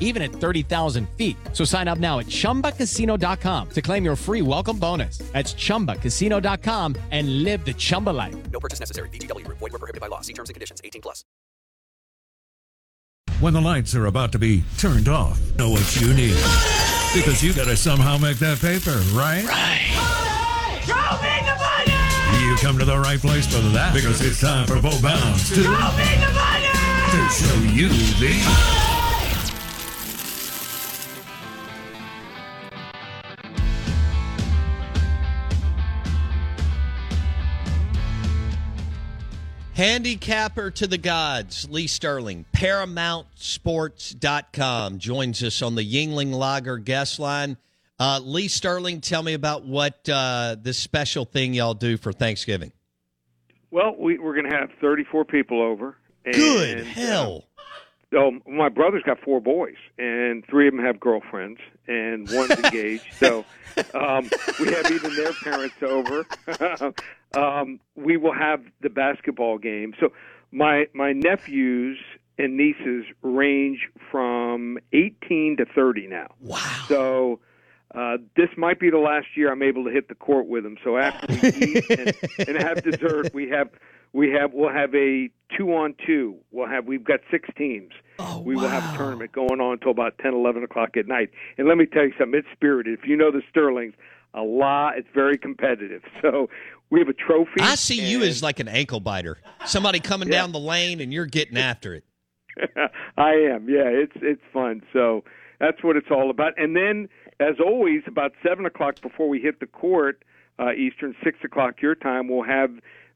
even at 30,000 feet. So sign up now at chumbacasino.com to claim your free welcome bonus. That's chumbacasino.com and live the Chumba life. No purchase necessary. VGW Group, void or prohibited by law. See terms and conditions. 18 plus. When the lights are about to be turned off, know what you need. Because you got to somehow make that paper, right? Show me the money! You come to the right place for that. Because it's time for Bo Bounds to, Show me the money! to show you the. Handicapper to the gods, Lee Sterling, ParamountSports.com joins us on the Yuengling Lager guest line. Uh, Lee Sterling, tell me about what uh, this special thing y'all do for Thanksgiving. Well, we, we're going to have 34 people over. And, Good hell. Uh, oh, my brother's got four boys, and three of them have girlfriends, and one's engaged. So um, we have even their parents over. um, we will have the basketball game. So my my nephews and nieces range from 18 to 30 now. Wow. So uh, this might be the last year I'm able to hit the court with them. So after we eat and, and have dessert, we have we have we'll have a two on two. We'll have we've got six teams. Oh, we will have a tournament going on until about 10, 11 o'clock at night. And let me tell you something, it's spirited. If you know the Sterlings, a lot. It's very competitive. So we have a trophy. I see you as like an ankle biter. Somebody coming Yeah. down the lane and you're getting after it. I am. Yeah, it's it's fun. So that's what it's all about. And then, as always, about seven o'clock before we hit the court, uh, Eastern, six o'clock your time, we'll have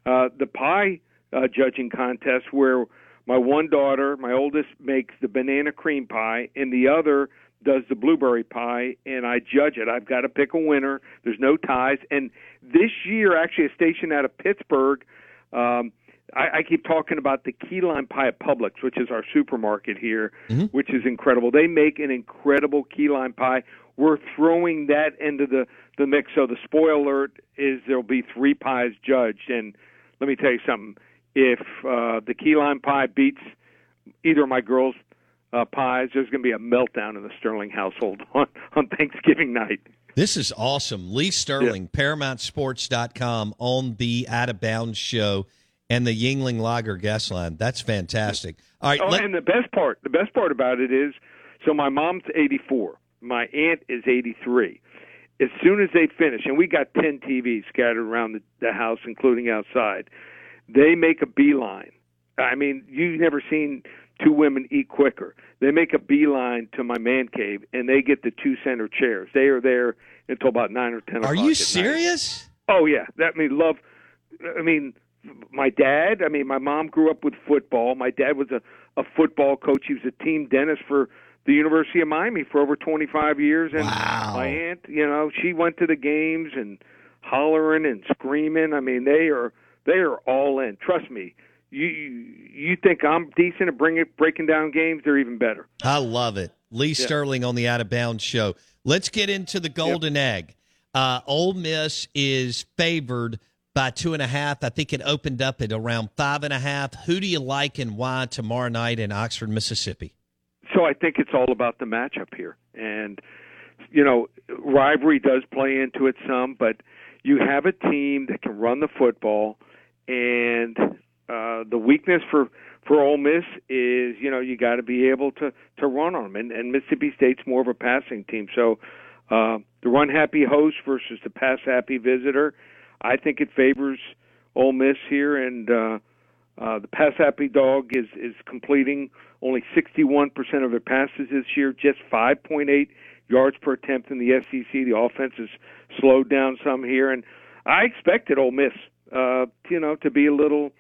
uh, the pie uh, judging contest where my one daughter, my oldest, makes the banana cream pie, and the other does the blueberry pie, and I judge it. I've got to pick a winner. There's no ties. And this year, actually, a station out of Pittsburgh. Um, I, I keep talking about the key lime pie at Publix, which is our supermarket here, which is incredible. They make an incredible key lime pie. We're throwing that into the the mix. So the spoiler alert is there'll be three pies judged, and let me tell you something. If uh, the key lime pie beats either of my girls' uh, pies, there's going to be a meltdown in the Sterling household on on Thanksgiving night. This is awesome. Lee Sterling, ParamountSports.com on the Out of Bounds show and the Yuengling Lager guest line. That's fantastic. All right, Oh, let- and the best part, the best part about it is, so my mom's 84, my aunt is 83. As soon as they finish, and we got 10 TVs scattered around the, the house, including outside, they make a beeline. I mean, you've never seen two women eat quicker. They make a beeline to my man cave, and they get the two center chairs. They are there until about nine or ten. are you at night. serious? Oh yeah, that I mean love. I mean, my dad. I mean, my mom grew up with football. My dad was a a football coach. He was a team dentist for the University of Miami for over 25 years. And Wow. my aunt, you know, she went to the games and hollering and screaming. I mean, they are they are all in. Trust me. You you, think I'm decent at bringing breaking down games? They're even better. I love it. Lee Sterling on the Out of Bounds show. Let's get into the golden egg. Uh, Ole Miss is favored by two and a half. I think it opened up at around five and a half. Who do you like and why tomorrow night in Oxford, Mississippi? So I think it's all about the matchup here, and you know, rivalry does play into it some, but you have a team that can run the football, and uh, the weakness for for Ole Miss is you know you got to be able to to run on them, and, and Mississippi State's more of a passing team. So uh, the run happy host versus the pass happy visitor, I think it favors Ole Miss here, and uh, uh, the pass happy dog is is completing only 61% of their passes this year, just 5.8 yards per attempt in the SEC. The offense has slowed down some here, and I expected Ole Miss, uh, you know, to be a little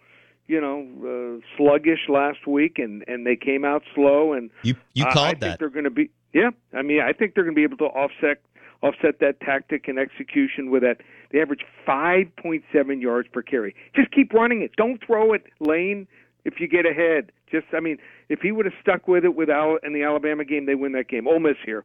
you know uh, sluggish last week, and and they came out slow. And you you called I, I that. think they're going to be yeah. I mean, I think they're going to be able to offset offset that tactic and execution with that. They average 5.7 yards per carry. Just keep running it. Don't throw it lane if you get ahead. Just I mean, if he would have stuck with it with Al in the Alabama game, they win that game. Ole Miss here.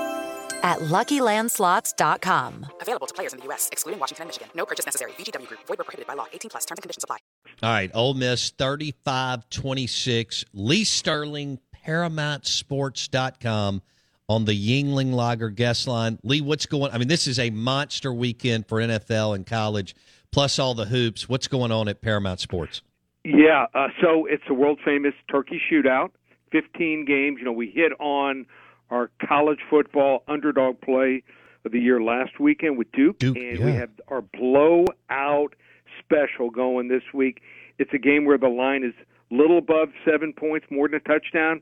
at LuckyLandSlots.com. Available to players in the U.S., excluding Washington and Michigan. No purchase necessary. VGW Group. Void were prohibited by law. 18 plus. Terms and conditions apply. All right, Ole Miss 35-26. Lee Sterling, ParamountSports.com on the Yuengling Lager guest line. Lee, what's going I mean, this is a monster weekend for NFL and college, plus all the hoops. What's going on at Paramount Sports? Yeah, uh, so it's a world famous turkey shootout. 15 games. You know, we hit on our college football underdog play of the year last weekend with Duke, Duke and yeah. we have our blowout special going this week. It's a game where the line is little above seven points, more than a touchdown.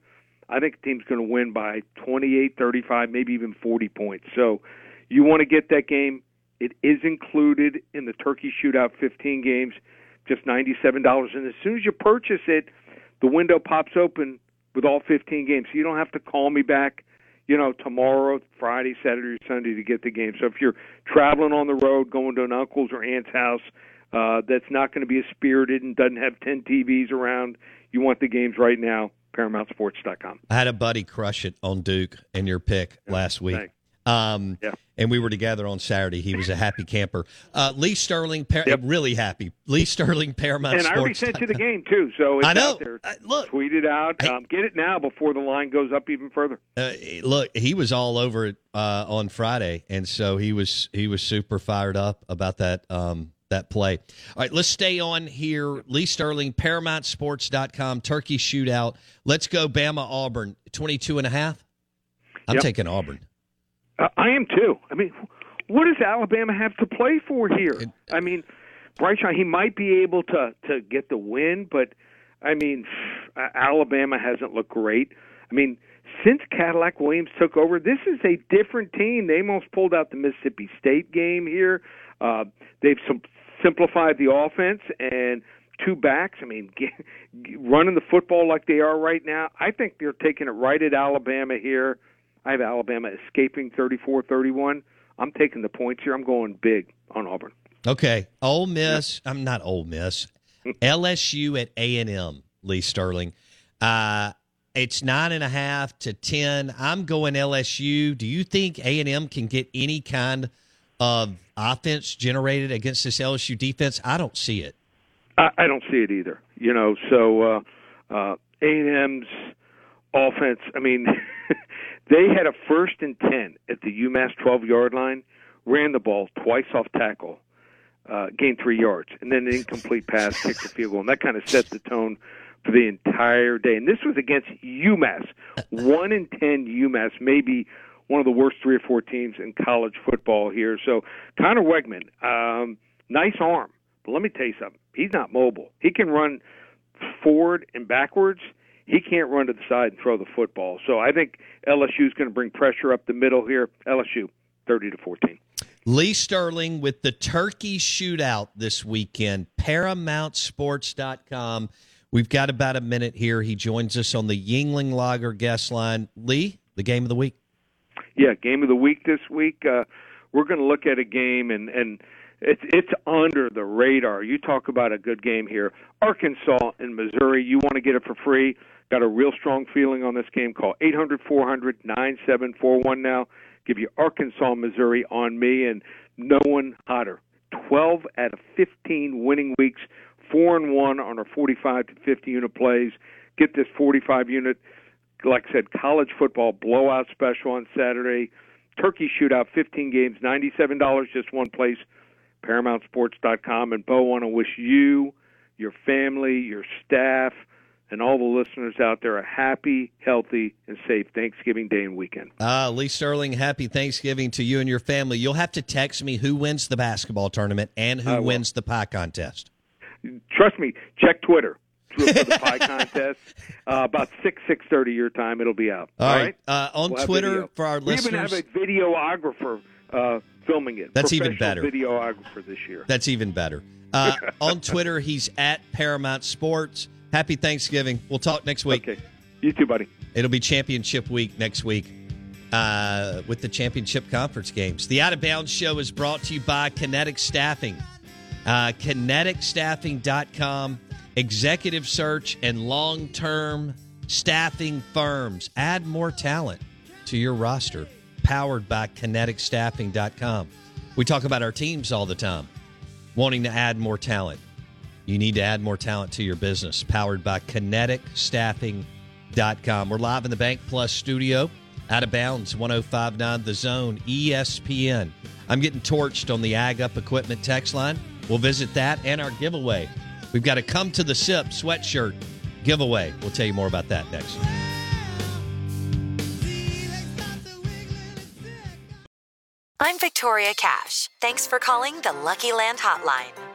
I think the team's going to win by 28, 35, maybe even 40 points. So you want to get that game. It is included in the Turkey Shootout 15 games, just $97. And as soon as you purchase it, the window pops open with all 15 games. So you don't have to call me back you know, tomorrow, Friday, Saturday, Sunday to get the game. So if you're traveling on the road, going to an uncle's or aunt's house uh, that's not going to be as spirited and doesn't have 10 TVs around, you want the games right now, ParamountSports.com. I had a buddy crush it on Duke and your pick last week. Thanks. Um, Yeah. And we were together on Saturday. He was a happy camper. Uh, Lee Sterling, par- Yep. really happy. Lee Sterling, Paramount Sports. And I already sent you the game, too. So I know. there. Uh, look, Tweet it out. I- Um, get it now before the line goes up even further. uh, look, he was all over it uh, on Friday, and so he was he was super fired up about that um, that play. All right, let's stay on here. Lee Sterling, ParamountSports.com, Turkey Shootout. Let's go Bama Auburn, 22 and a half. I'm Yep. taking Auburn. Uh, I am too. I mean, what does Alabama have to play for here? I mean, Bryce Young, he might be able to to get the win, but I mean, uh, Alabama hasn't looked great. I mean, since Cadillac Williams took over, this is a different team. They almost pulled out the Mississippi State game here. Uh, they've sim- simplified the offense and two backs. I mean, g g- running the football like they are right now. I think they're taking it right at Alabama here. I have Alabama escaping 34-31. I'm taking the points here. I'm going big on Auburn. Okay, Ole Miss. I'm not Ole Miss. LSU at A and M. Lee Sterling. Uh, it's nine and a half to ten. I'm going LSU. Do you think A and M can get any kind of offense generated against this LSU defense? I don't see it. I, I don't see it either. You know, so uh, uh, A&M's offense. I mean, they had a first and ten at the UMass 12 yard line, ran the ball twice off tackle, uh, gained three yards, and then an incomplete pass, kicked a field goal, and that kind of set the tone for the entire day. And this was against UMass, one in ten UMass, maybe one of the worst three or four teams in college football here. So Conner Weigman, um, nice arm, but let me tell you something. He's not mobile. He can run forward and backwards. He can't run to the side and throw the football. So I think LSU is going to bring pressure up the middle here. LSU, thirty to fourteen. Lee Sterling with the turkey shootout this weekend. ParamountSports.com. We've got about a minute here. He joins us on the Yuengling Lager guest line. Lee, the game of the week. Yeah, game of the week this week. Uh, we're going to look at a game and and it's it's under the radar. You talk about a good game here. Arkansas and Missouri. You want to get it for free? Got a real strong feeling on this game. Call eight hundred four hundred nine seven four one now. Give you Arkansas, Missouri on me, and no one hotter. Twelve out of fifteen winning weeks. Four and one on our forty-five to fifty unit plays. Get this forty-five unit like I said, college football blowout special on Saturday. Turkey shootout, 15 games, $97, just one place, ParamountSports.com. And Bo, want to wish you, your family, your staff, and all the listeners out there a happy, healthy, and safe Thanksgiving Day and weekend. Uh, Lee Sterling, happy Thanksgiving to you and your family. You'll have to text me who wins the basketball tournament and who wins the pie contest. Trust me, check Twitter for the pie contest. Uh, about six six thirty your time, it'll be out. All right. Uh, on We'll Twitter, for our listeners. we even have a videographer uh, filming it. That's even better. Videographer this year. That's even better. Uh, on Twitter, he's at Paramount Sports. Happy Thanksgiving. We'll talk next week. Okay. You too, buddy. It'll be championship week next week uh, with the championship conference games. The Out of Bounds Show is brought to you by Kinetic Staffing. Uh, KineticStaffing.com. Executive search and long term staffing firms. Add more talent to your roster. Powered by KineticStaffing.com. We talk about our teams all the time, wanting to add more talent. You need to add more talent to your business. Powered by KineticStaffing.com. We're live in the BankPlus studio. Out of bounds, 1059 The Zone, ESPN. I'm getting torched on the Ag Up Equipment text line. We'll visit that and our giveaway. We've got a Come to the Sip sweatshirt giveaway. We'll tell you more about that next. I'm Victoria Cash. Thanks for calling the Lucky Land Hotline.